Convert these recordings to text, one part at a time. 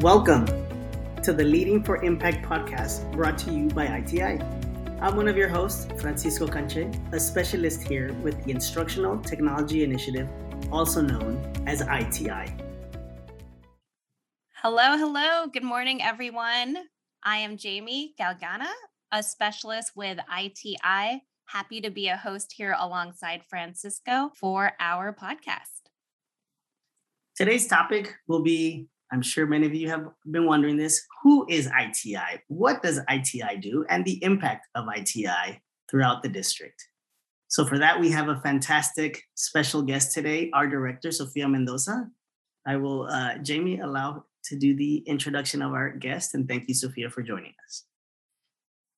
Welcome to the Leading for Impact podcast brought to you by ITI. I'm one of your hosts, Francisco Canche, a specialist here with the Instructional Technology Initiative, also known as ITI. Hello, hello. Good morning, everyone. I am Jamie Galgana, a specialist with ITI. Happy to be a host here alongside Francisco for our podcast. Today's topic will be I'm sure many of you have been wondering this who is ITI? What does ITI do? And the impact of ITI throughout the district. So, for that, we have a fantastic special guest today, our director, Sofia Mendoza. I will, uh, Jamie, allow to do the introduction of our guest. And thank you, Sofia, for joining us.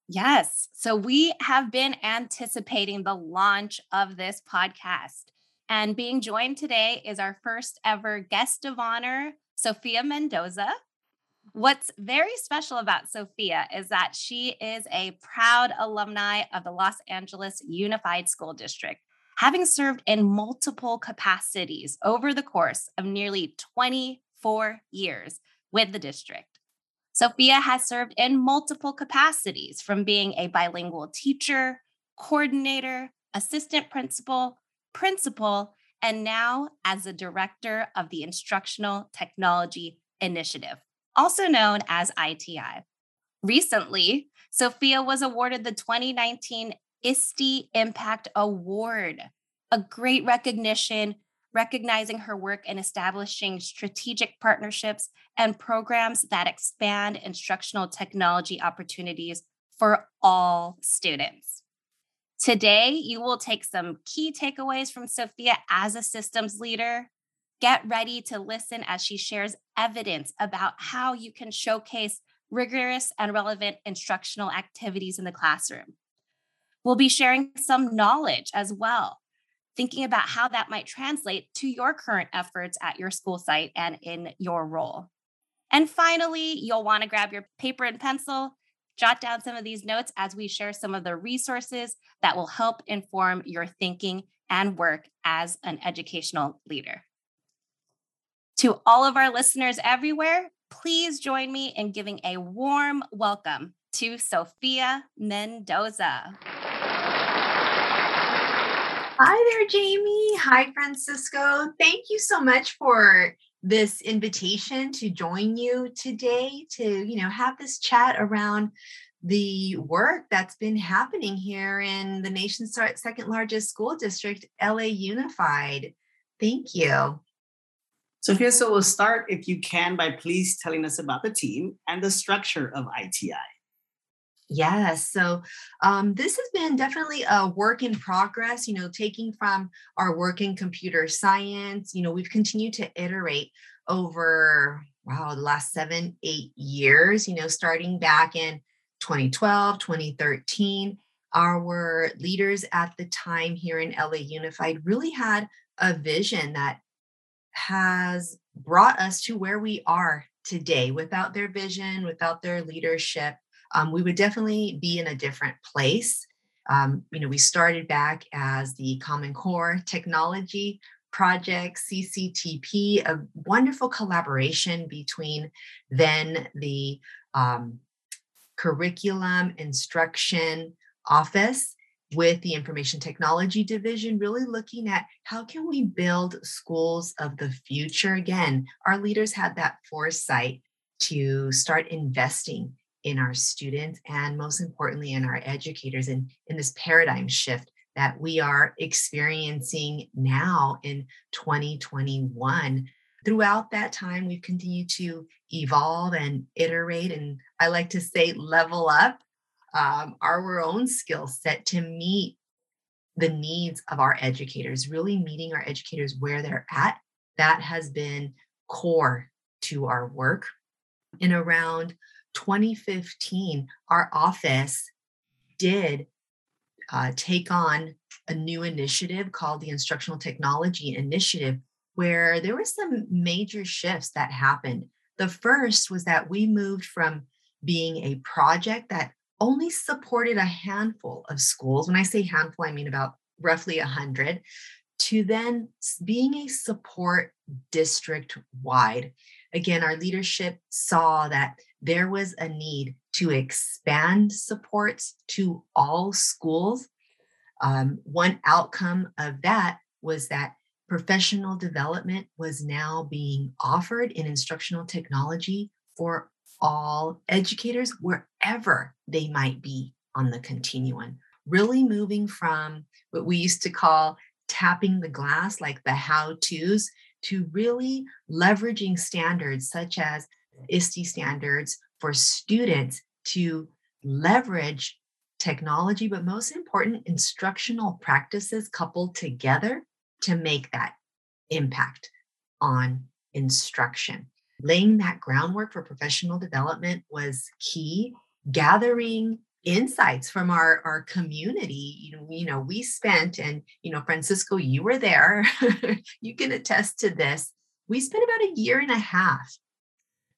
Yes. So, we have been anticipating the launch of this podcast. And being joined today is our first ever guest of honor, Sofia Mendoza. What's very special about Sofia is that she is a proud alumni of the Los Angeles Unified School District, having served in multiple capacities over the course of nearly 24 years with the district. Sofia has served in multiple capacities from being a bilingual teacher, coordinator, assistant principal, principal, and now as the director of the Instructional Technology Initiative, also known as ITI. Recently, Sofia was awarded the 2019 ISTE Impact Award, a great recognition recognizing her work in establishing strategic partnerships and programs that expand instructional technology opportunities for all students. Today, you will take some key takeaways from Sofia as a systems leader. Get ready to listen as she shares evidence about how you can showcase rigorous and relevant instructional activities in the classroom. We'll be sharing some knowledge as well, thinking about how that might translate to your current efforts at your school site and in your role. And finally, you'll want to grab your paper and pencil Jot down some of these notes as we share some of the resources that will help inform your thinking and work as an educational leader. To all of our listeners everywhere, please join me in giving a warm welcome to Sofia Mendoza. Hi there, Jamie. Hi, Francisco. Thank you so much for this invitation to join you today to you know have this chat around the work that's been happening here in the nation's second largest school district la unified. Thank you. Sofia so we'll start if you can by please telling us about the team and the structure of iti Yes. So um, this has been definitely a work in progress, you know, taking from our work in computer science, you know, we've continued to iterate over, wow, the last seven, eight years, you know, starting back in 2012, 2013. Our leaders at the time here in LA Unified really had a vision that has brought us to where we are today. Without their vision, without their leadership, um, we would definitely be in a different place. Um, you know, we started back as the Common Core Technology Project, CCTP, a wonderful collaboration between then the um, Curriculum Instruction Office with the Information Technology Division, really looking at how can we build schools of the future. Again, our leaders had that foresight to start investing in our students and most importantly in our educators in, in this paradigm shift that we are experiencing now in 2021 throughout that time we've continued to evolve and iterate and i like to say level up um, our own skill set to meet the needs of our educators really meeting our educators where they're at. That has been core to our work in around 2015, our office did uh, take on a new initiative called the Instructional Technology Initiative, where there were some major shifts that happened. The first was that we moved from being a project that only supported a handful of schools. When I say handful, I mean about roughly 100 to then being a support district wide. Again, our leadership saw that there was a need to expand supports to all schools. Um, one outcome of that was that professional development was now being offered in instructional technology for all educators wherever they might be on the continuum. Really moving from what we used to call tapping the glass, like the how to's, to really leveraging standards such as ISTE standards for students to leverage technology, but most important, instructional practices coupled together to make that impact on instruction. Laying that groundwork for professional development was key. Gathering insights from our, our community. You know, you know, we spent, and you know, Francisco, you were there. you can attest to this. We spent about a year and a half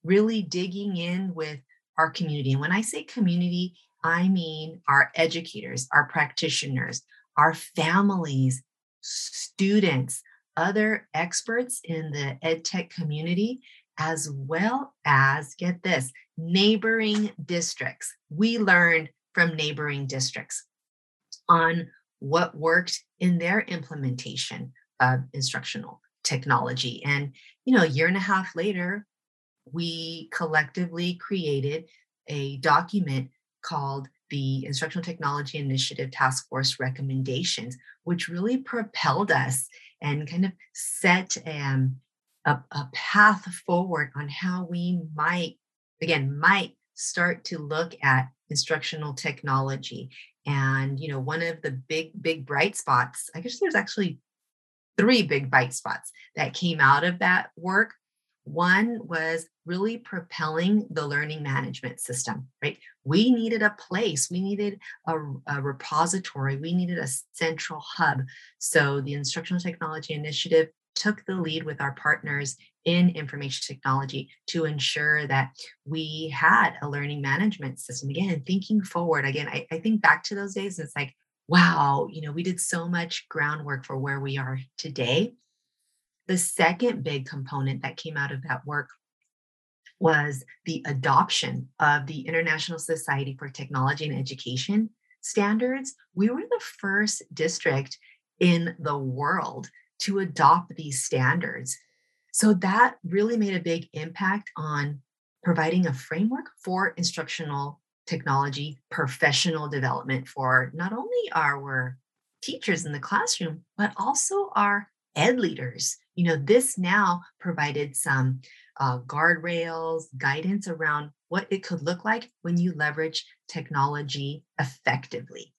really digging in with our community. And when I say community, I mean our educators, our practitioners, our families, students, other experts in the EdTech community, as well as, get this, neighboring districts. We learned from neighboring districts on what worked in their implementation of instructional technology. And, you know, a year and a half later, we collectively created a document called the Instructional Technology Initiative Task Force Recommendations, which really propelled us and kind of set um, a, a path forward on how we might, again, might start to look at instructional technology. And, you know, one of the big, big bright spots, I guess there's actually three big bright spots that came out of that work. One was really propelling the learning management system, right? We needed a place, we needed a, a, repository, we needed a central hub. So the Instructional Technology Initiative took the lead with our partners in information technology to ensure that we had a learning management system. Again, thinking forward, again, I, I think back to those days, it's like, wow, you know, we did so much groundwork for where we are today. The second big component that came out of that work was the adoption of the International Society for Technology and Education standards. We were the first district in the world to adopt these standards. So that really made a big impact on providing a framework for instructional technology professional development for not only our teachers in the classroom, but also our ed leaders. You know, this now provided some uh, guardrails, guidance around what it could look like when you leverage technology effectively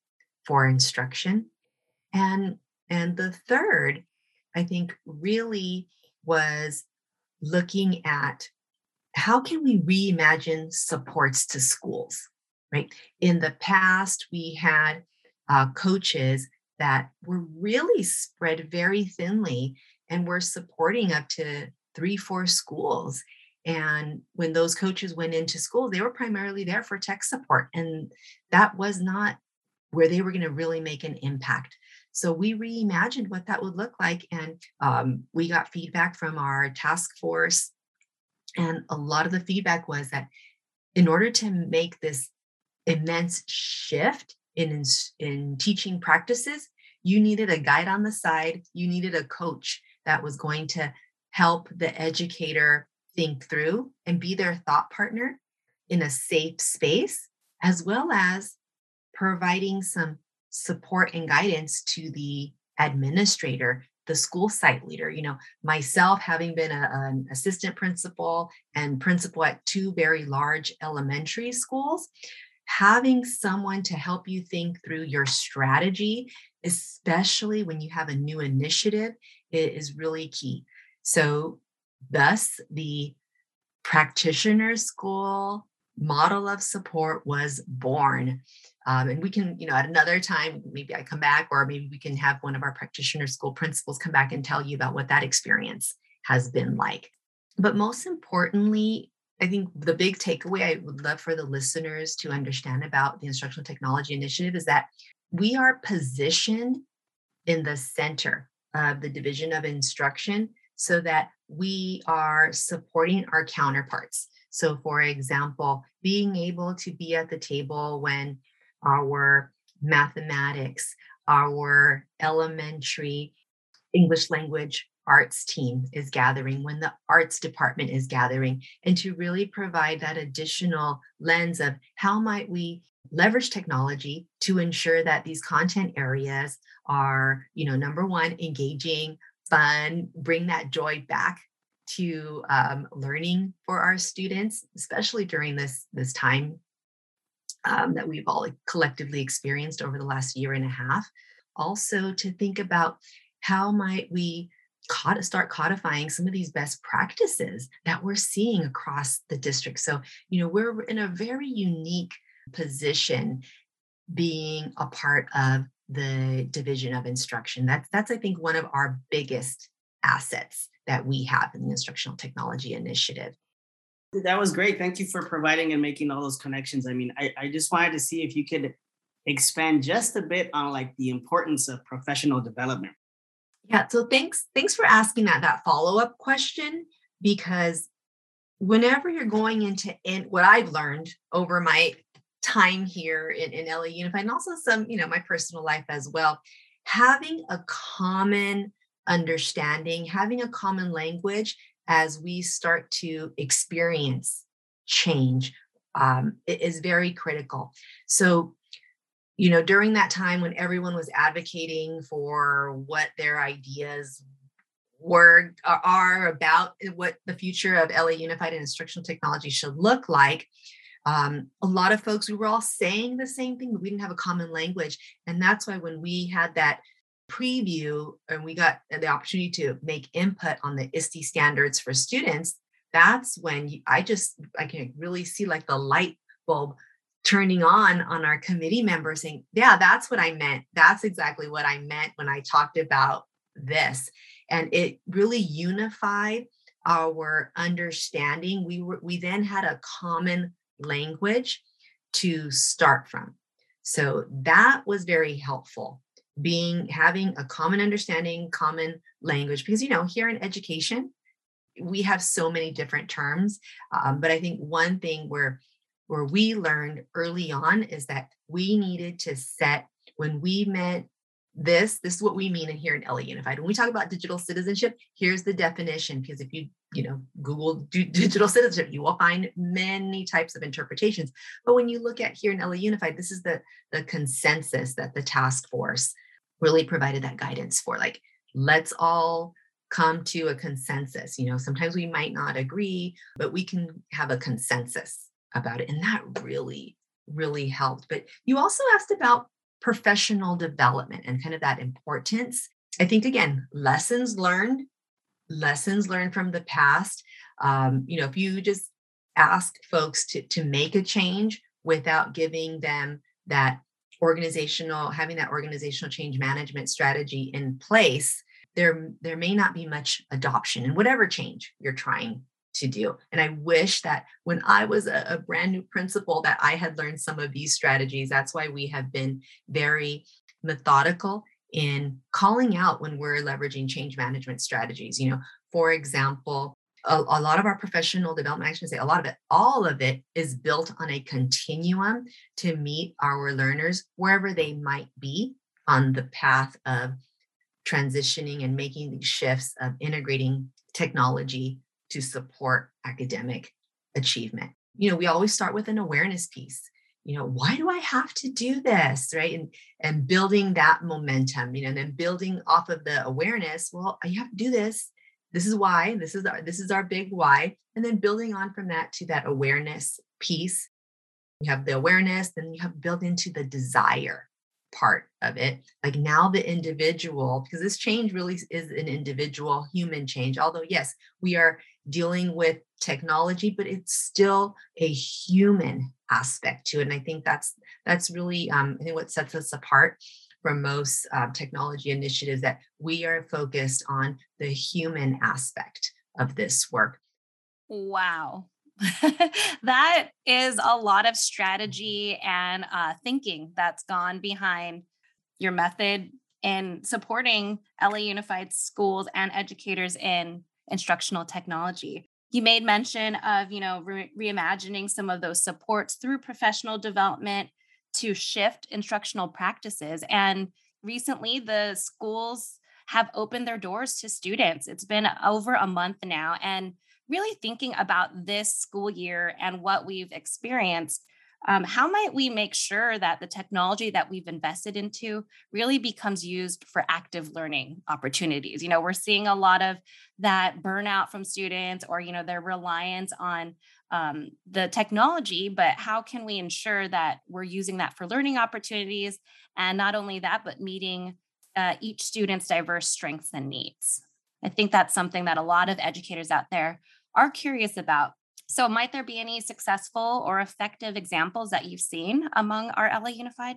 for instruction. And, and the third, I think, really was looking at how can we reimagine supports to schools right in the past we had uh, coaches that were really spread very thinly and were supporting up to three four schools and when those coaches went into school they were primarily there for tech support and that was not where they were going to really make an impact so we reimagined what that would look like. And um, we got feedback from our task force. And a lot of the feedback was that in order to make this immense shift in, in teaching practices, you needed a guide on the side, you needed a coach that was going to help the educator think through and be their thought partner in a safe space, as well as providing some support and guidance to the administrator the school site leader. You know myself having been a, an assistant principal and principal at two very large elementary schools having someone to help you think through your strategy especially when you have a new initiative it is really key so thus the practitioner school model of support was born um, and we can, you know, at another time, maybe I come back, or maybe we can have one of our practitioner school principals come back and tell you about what that experience has been like. But most importantly, I think the big takeaway I would love for the listeners to understand about the Instructional Technology Initiative is that we are positioned in the center of the Division of Instruction so that we are supporting our counterparts. So, for example, being able to be at the table when our mathematics, our elementary English language arts team is gathering, when the arts department is gathering, and to really provide that additional lens of how might we leverage technology to ensure that these content areas are, you know, number one, engaging, fun, bring that joy back to um, learning for our students, especially during this this time um, that we've all collectively experienced over the last year and a half. Also, to think about how might we start codifying some of these best practices that we're seeing across the district. So, you know, we're in a very unique position being a part of the division of instruction. That's that's I think one of our biggest assets that we have in the instructional technology initiative. That was great. Thank you for providing and making all those connections. I mean, I, I just wanted to see if you could expand just a bit on like the importance of professional development. Yeah, so thanks thanks for asking that that follow-up question because whenever you're going into in what I've learned over my time here in, in LA Unified and also some, you know, my personal life as well, having a common understanding, having a common language as we start to experience change um, is very critical. So, you know, during that time when everyone was advocating for what their ideas were are about what the future of LA Unified and instructional technology should look like, um, a lot of folks we were all saying the same thing but we didn't have a common language. And that's why when we had that preview and we got the opportunity to make input on the ISTE standards for students that's when i just i can really see like the light bulb turning on on our committee members saying yeah that's what i meant that's exactly what i meant when i talked about this and it really unified our understanding we were we then had a common language to start from. So that was very helpful being having a common understanding, common language, because you know, here in education, we have so many different terms. Um, but I think one thing where where we learned early on is that we needed to set when we meant this this is what we mean in here in LA Unified. When we talk about digital citizenship, here's the definition. Because if you you know Google digital citizenship, you will find many types of interpretations. But when you look at here in LA Unified, this is the the consensus that the task force really provided that guidance for. Like, let's all come to a consensus. You know, sometimes we might not agree, but we can have a consensus about it, and that really really helped. But you also asked about professional development and kind of that importance. I think, again, lessons learned, lessons learned from the past. Um, you know, if you just ask folks to, to make a change without giving them that organizational, having that organizational change management strategy in place, there, there may not be much adoption in whatever change you're trying to do. And I wish that when I was a, a, brand new principal that I had learned some of these strategies. That's why we have been very methodical in calling out when we're leveraging change management strategies. You know, for example, a, a lot of our professional development, I should say a lot of it, all of it is built on a continuum to meet our learners wherever they might be on the path of transitioning and making these shifts of integrating technology to support academic achievement. You know, we always start with an awareness piece. You know, why do I have to do this? Right. And and building that momentum, you know, and then building off of the awareness, well, you have to do this. This is why. This is our this is our big why. And then building on from that to that awareness piece. You have the awareness, then you have built into the desire part of it. Like now the individual, because this change really is an individual human change. Although, yes, we are dealing with technology, but it's still a human aspect to it. And I think that's that's really um, I think what sets us apart from most uh, technology initiatives that we are focused on the human aspect of this work. Wow. that is a lot of strategy and uh, thinking that's gone behind your method in supporting LA Unified schools and educators in instructional technology. You made mention of, you know, re- reimagining some of those supports through professional development to shift instructional practices. And recently, the schools have opened their doors to students. It's been over a month now. And really thinking about this school year and what we've experienced, um, how might we make sure that the technology that we've invested into really becomes used for active learning opportunities? You know we're seeing a lot of that burnout from students or you know their reliance on um, the technology but how can we ensure that we're using that for learning opportunities? And not only that but meeting uh, each student's diverse strengths and needs. I think that's something that a lot of educators out there are curious about so, might there be any successful or effective examples that you've seen among our LA Unified?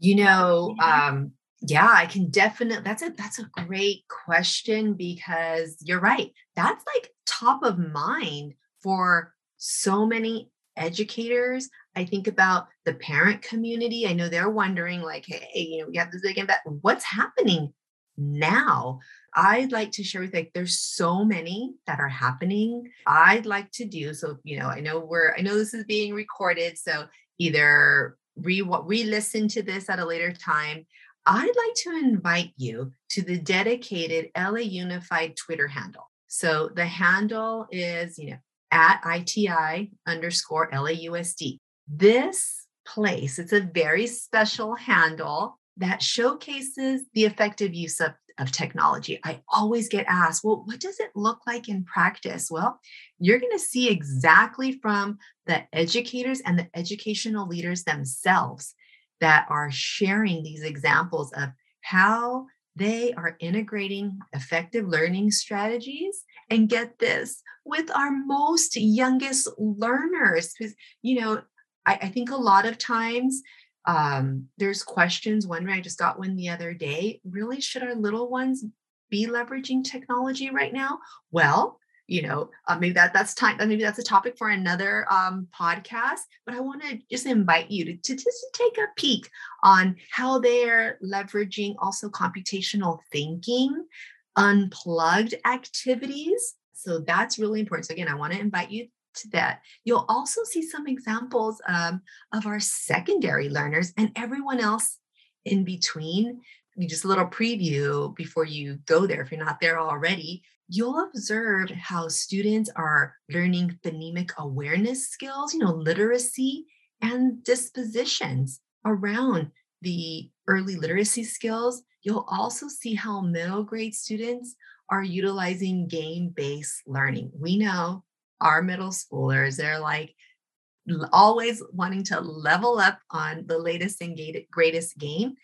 You know, um, yeah, I can definitely. That's a that's a great question because you're right. That's like top of mind for so many educators. I think about the parent community. I know they're wondering, like, hey, you know, we have this big event. What's happening now? I'd like to share with like there's so many that are happening. I'd like to do so, you know, I know we're I know this is being recorded, so either re re-listen to this at a later time. I'd like to invite you to the dedicated LA Unified Twitter handle. So the handle is, you know, at ITI underscore LAUSD. This place, it's a very special handle that showcases the effective use of of technology. I always get asked, well, what does it look like in practice? Well, you're going to see exactly from the educators and the educational leaders themselves that are sharing these examples of how they are integrating effective learning strategies and get this with our most youngest learners because you know I, I think a lot of times um, there's questions. One I just got one the other day. Really, should our little ones be leveraging technology right now? Well, you know, uh, maybe that that's time. Maybe that's a topic for another um, podcast. But I want to just invite you to, to just take a peek on how they're leveraging also computational thinking, unplugged activities. So that's really important. So again, I want to invite you to that. You'll also see some examples um, of our secondary learners and everyone else in between. Just a little preview before you go there, if you're not there already. You'll observe how students are learning phonemic awareness skills, you know, literacy and dispositions around the early literacy skills. You'll also see how middle grade students are utilizing game based learning. We know our middle schoolers. They're like always wanting to level up on the latest and greatest game.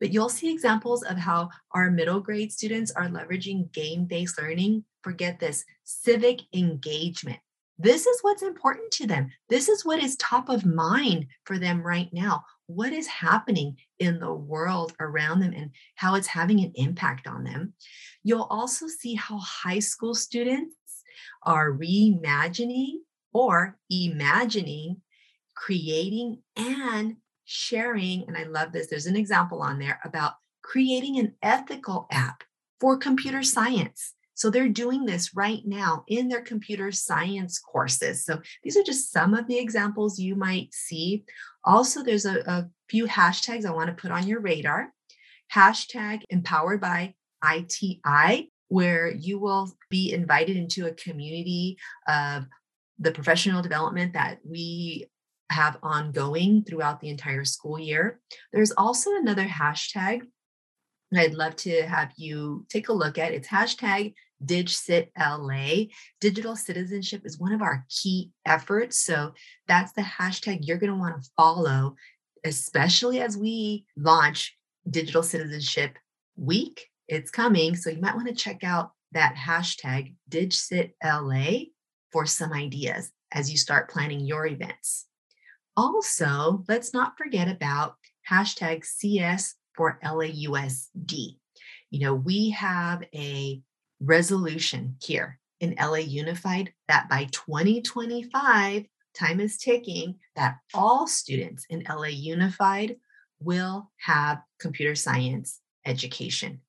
But you'll see examples of how our middle grade students are leveraging game based learning. Forget this civic engagement. This is what's important to them. This is what is top of mind for them right now. What is happening in the world around them and how it's having an impact on them. You'll also see how high school students are reimagining or imagining, creating, and sharing. And I love this. There's an example on there about creating an ethical app for computer science. So they're doing this right now in their computer science courses. So these are just some of the examples you might see. Also, there's a, a few hashtags I want to put on your radar. Hashtag empowered by ITI where you will be invited into a community of the professional development that we have ongoing throughout the entire school year. There's also another hashtag I'd love to have you take a look at. It's hashtag DigCitLA. Digital citizenship is one of our key efforts. So that's the hashtag you're going to want to follow, especially as we launch Digital Citizenship Week it's coming. So you might want to check out that hashtag DigCitLA for some ideas as you start planning your events. Also, let's not forget about hashtag CS for LAUSD. You know, we have a resolution here in LA Unified that by 2025, time is ticking, that all students in LA Unified will have computer science education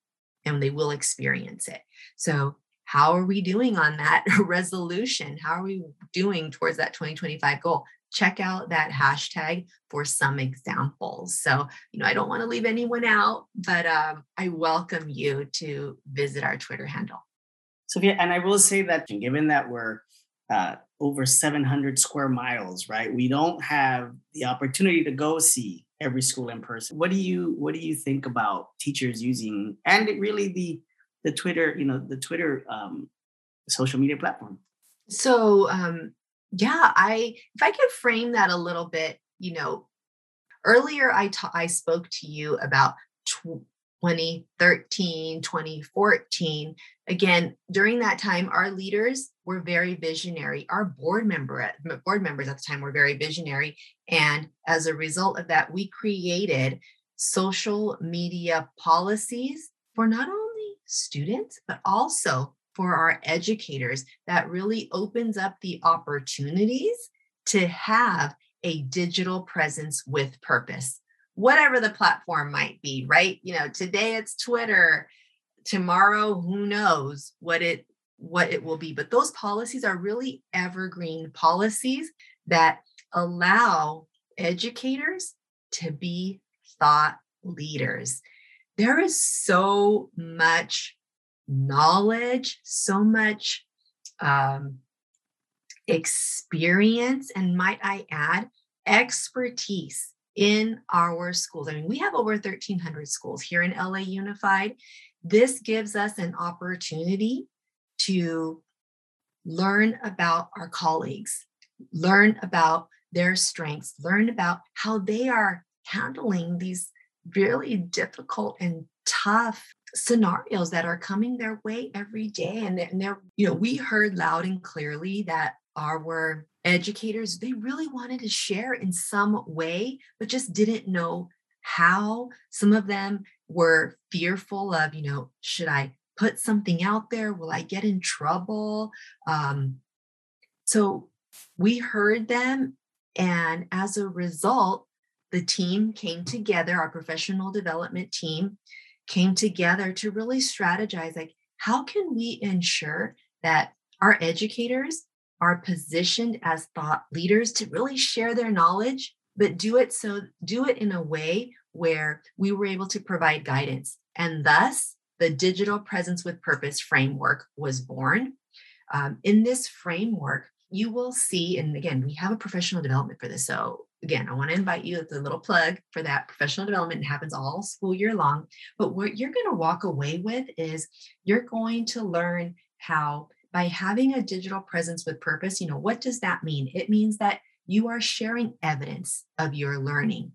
and they will experience it. So, how are we doing on that resolution? How are we doing towards that 2025 goal? Check out that hashtag for some examples. So, you know, I don't want to leave anyone out, but um, I welcome you to visit our Twitter handle. Sofia, yeah, and I will say that given that we're uh, over 700 square miles, right? We don't have the opportunity to go see every school in person. What do you what do you think about teachers using and really the the Twitter, you know, the Twitter um, social media platform? So um, yeah, I if I could frame that a little bit, you know, earlier I ta- I spoke to you about 2013, 2014. Again, during that time, our leaders were very visionary. Our board member uh, board members at the time were very visionary. And as a result of that, we created social media policies for not only students, but also for our educators that really opens up the opportunities to have a digital presence with purpose whatever the platform might be, right? You know, today it's Twitter, tomorrow who knows what it what it will be, but those policies are really evergreen policies that allow educators to be thought leaders. There is so much knowledge, so much um, experience, and might I add, expertise in our schools. I mean, we have over 1,300 schools here in LA Unified. This gives us an opportunity to learn about our colleagues, learn about their strengths, learn about how they are handling these really difficult and tough scenarios that are coming their way every day. And they're, you know, we heard loud and clearly that our educators, they really wanted to share in some way, but just didn't know how. Some of them were fearful of, you know, should I put something out there? Will I get in trouble? Um, so we heard them. And as a result, the team came together, our professional development team came together to really strategize like, how can we ensure that our educators are positioned as thought leaders to really share their knowledge, but do it so do it in a way where we were able to provide guidance. And thus, the digital presence with purpose framework was born. Um, in this framework, you will see, and again, we have a professional development for this. So again, I want to invite you. It's a little plug for that professional development. It happens all school year long. But what you're going to walk away with is you're going to learn how by having a digital presence with purpose, you know, what does that mean? It means that you are sharing evidence of your learning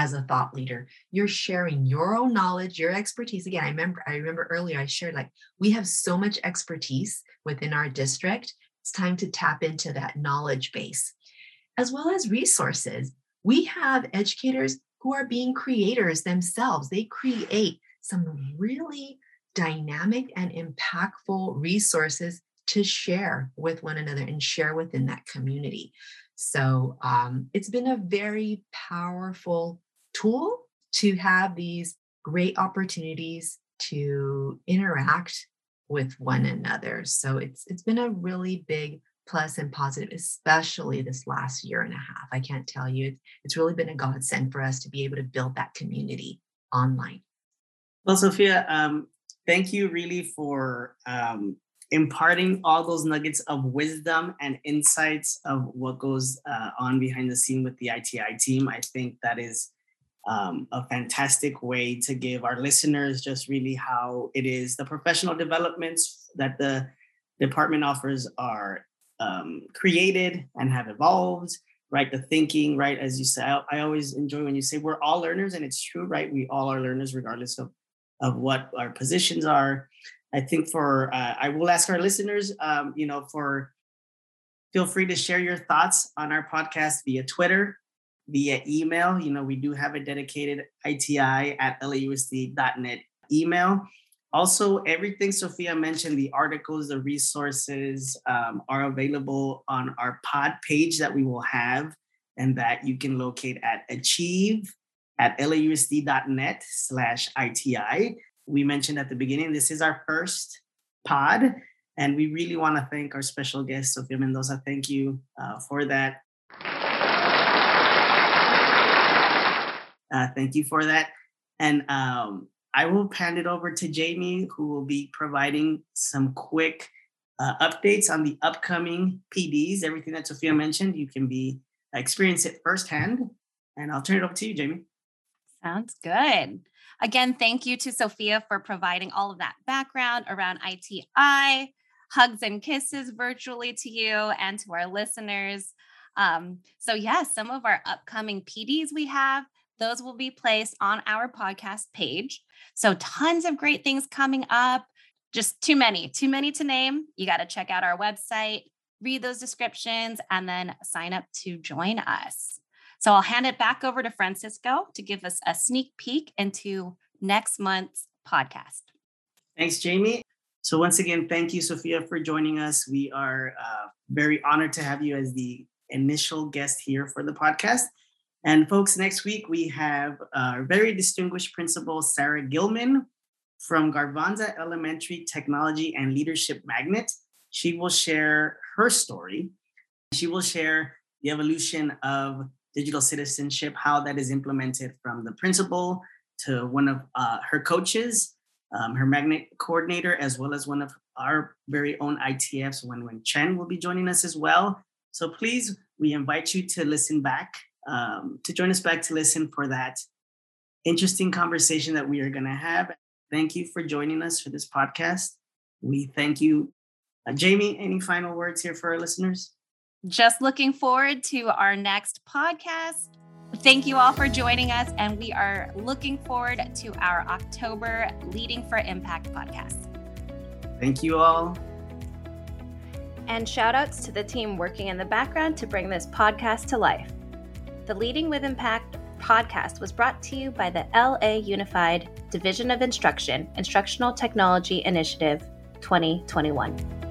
as a thought leader. You're sharing your own knowledge, your expertise. Again, I remember I remember earlier I shared like we have so much expertise within our district. It's time to tap into that knowledge base as well as resources. We have educators who are being creators themselves. They create some really dynamic and impactful resources to share with one another and share within that community. So um, it's been a very powerful tool to have these great opportunities to interact with one another. So it's it's been a really big plus and positive, especially this last year and a half. I can't tell you, it's really been a godsend for us to be able to build that community online. Well, Sofia, um, thank you really for um, imparting all those nuggets of wisdom and insights of what goes uh, on behind the scene with the ITI team. I think that is um, a fantastic way to give our listeners just really how it is the professional developments that the department offers are um, created and have evolved right? The thinking right? As you say I, I always enjoy when you say we're all learners and it's true right? We all are learners regardless of of what our positions are. I think for uh, I will ask our listeners, um, you know, for feel free to share your thoughts on our podcast via Twitter, via email. You know, we do have a dedicated ITI at lausd.net email. Also, everything Sofia mentioned, the articles, the resources um, are available on our pod page that we will have and that you can locate at achieve at lausd.net slash ITI. We mentioned at the beginning, this is our first pod, and we really want to thank our special guest, Sofia Mendoza. Thank you uh, for that. Uh, thank you for that. And um, I will hand it over to Jamie, who will be providing some quick uh, updates on the upcoming PDs. Everything that Sofia mentioned, you can be experience it firsthand. And I'll turn it over to you, Jamie. Sounds good. Again, thank you to Sofia for providing all of that background around ITI. Hugs and kisses virtually to you and to our listeners. Um, so, yes, yeah, some of our upcoming PDs we have, those will be placed on our podcast page. So, tons of great things coming up. Just too many, too many to name. You got to check out our website, read those descriptions, and then sign up to join us. So, I'll hand it back over to Francisco to give us a sneak peek into next month's podcast. Thanks, Jamie. So, once again, thank you, Sofia, for joining us. We are uh, very honored to have you as the initial guest here for the podcast. And folks, next week we have our very distinguished principal, Sarah Gilman from Garvanza Elementary Technology and Leadership Magnet. She will share her story. She will share the evolution of digital citizenship, how that is implemented from the principal to one of uh, her coaches, um, her magnet coordinator, as well as one of our very own ITFs, Wen Wen Chen will be joining us as well. So please, we invite you to listen back um, to join us back to listen for that interesting conversation that we are going to have. Thank you for joining us for this podcast. We thank you. Uh, Jamie, any final words here for our listeners? Just looking forward to our next podcast. Thank you all for joining us, and we are looking forward to our October Leading for Impact podcast. Thank you all. And shout outs to the team working in the background to bring this podcast to life. The Leading with Impact podcast was brought to you by the LA Unified Division of Instruction Instructional Technology Initiative 2021.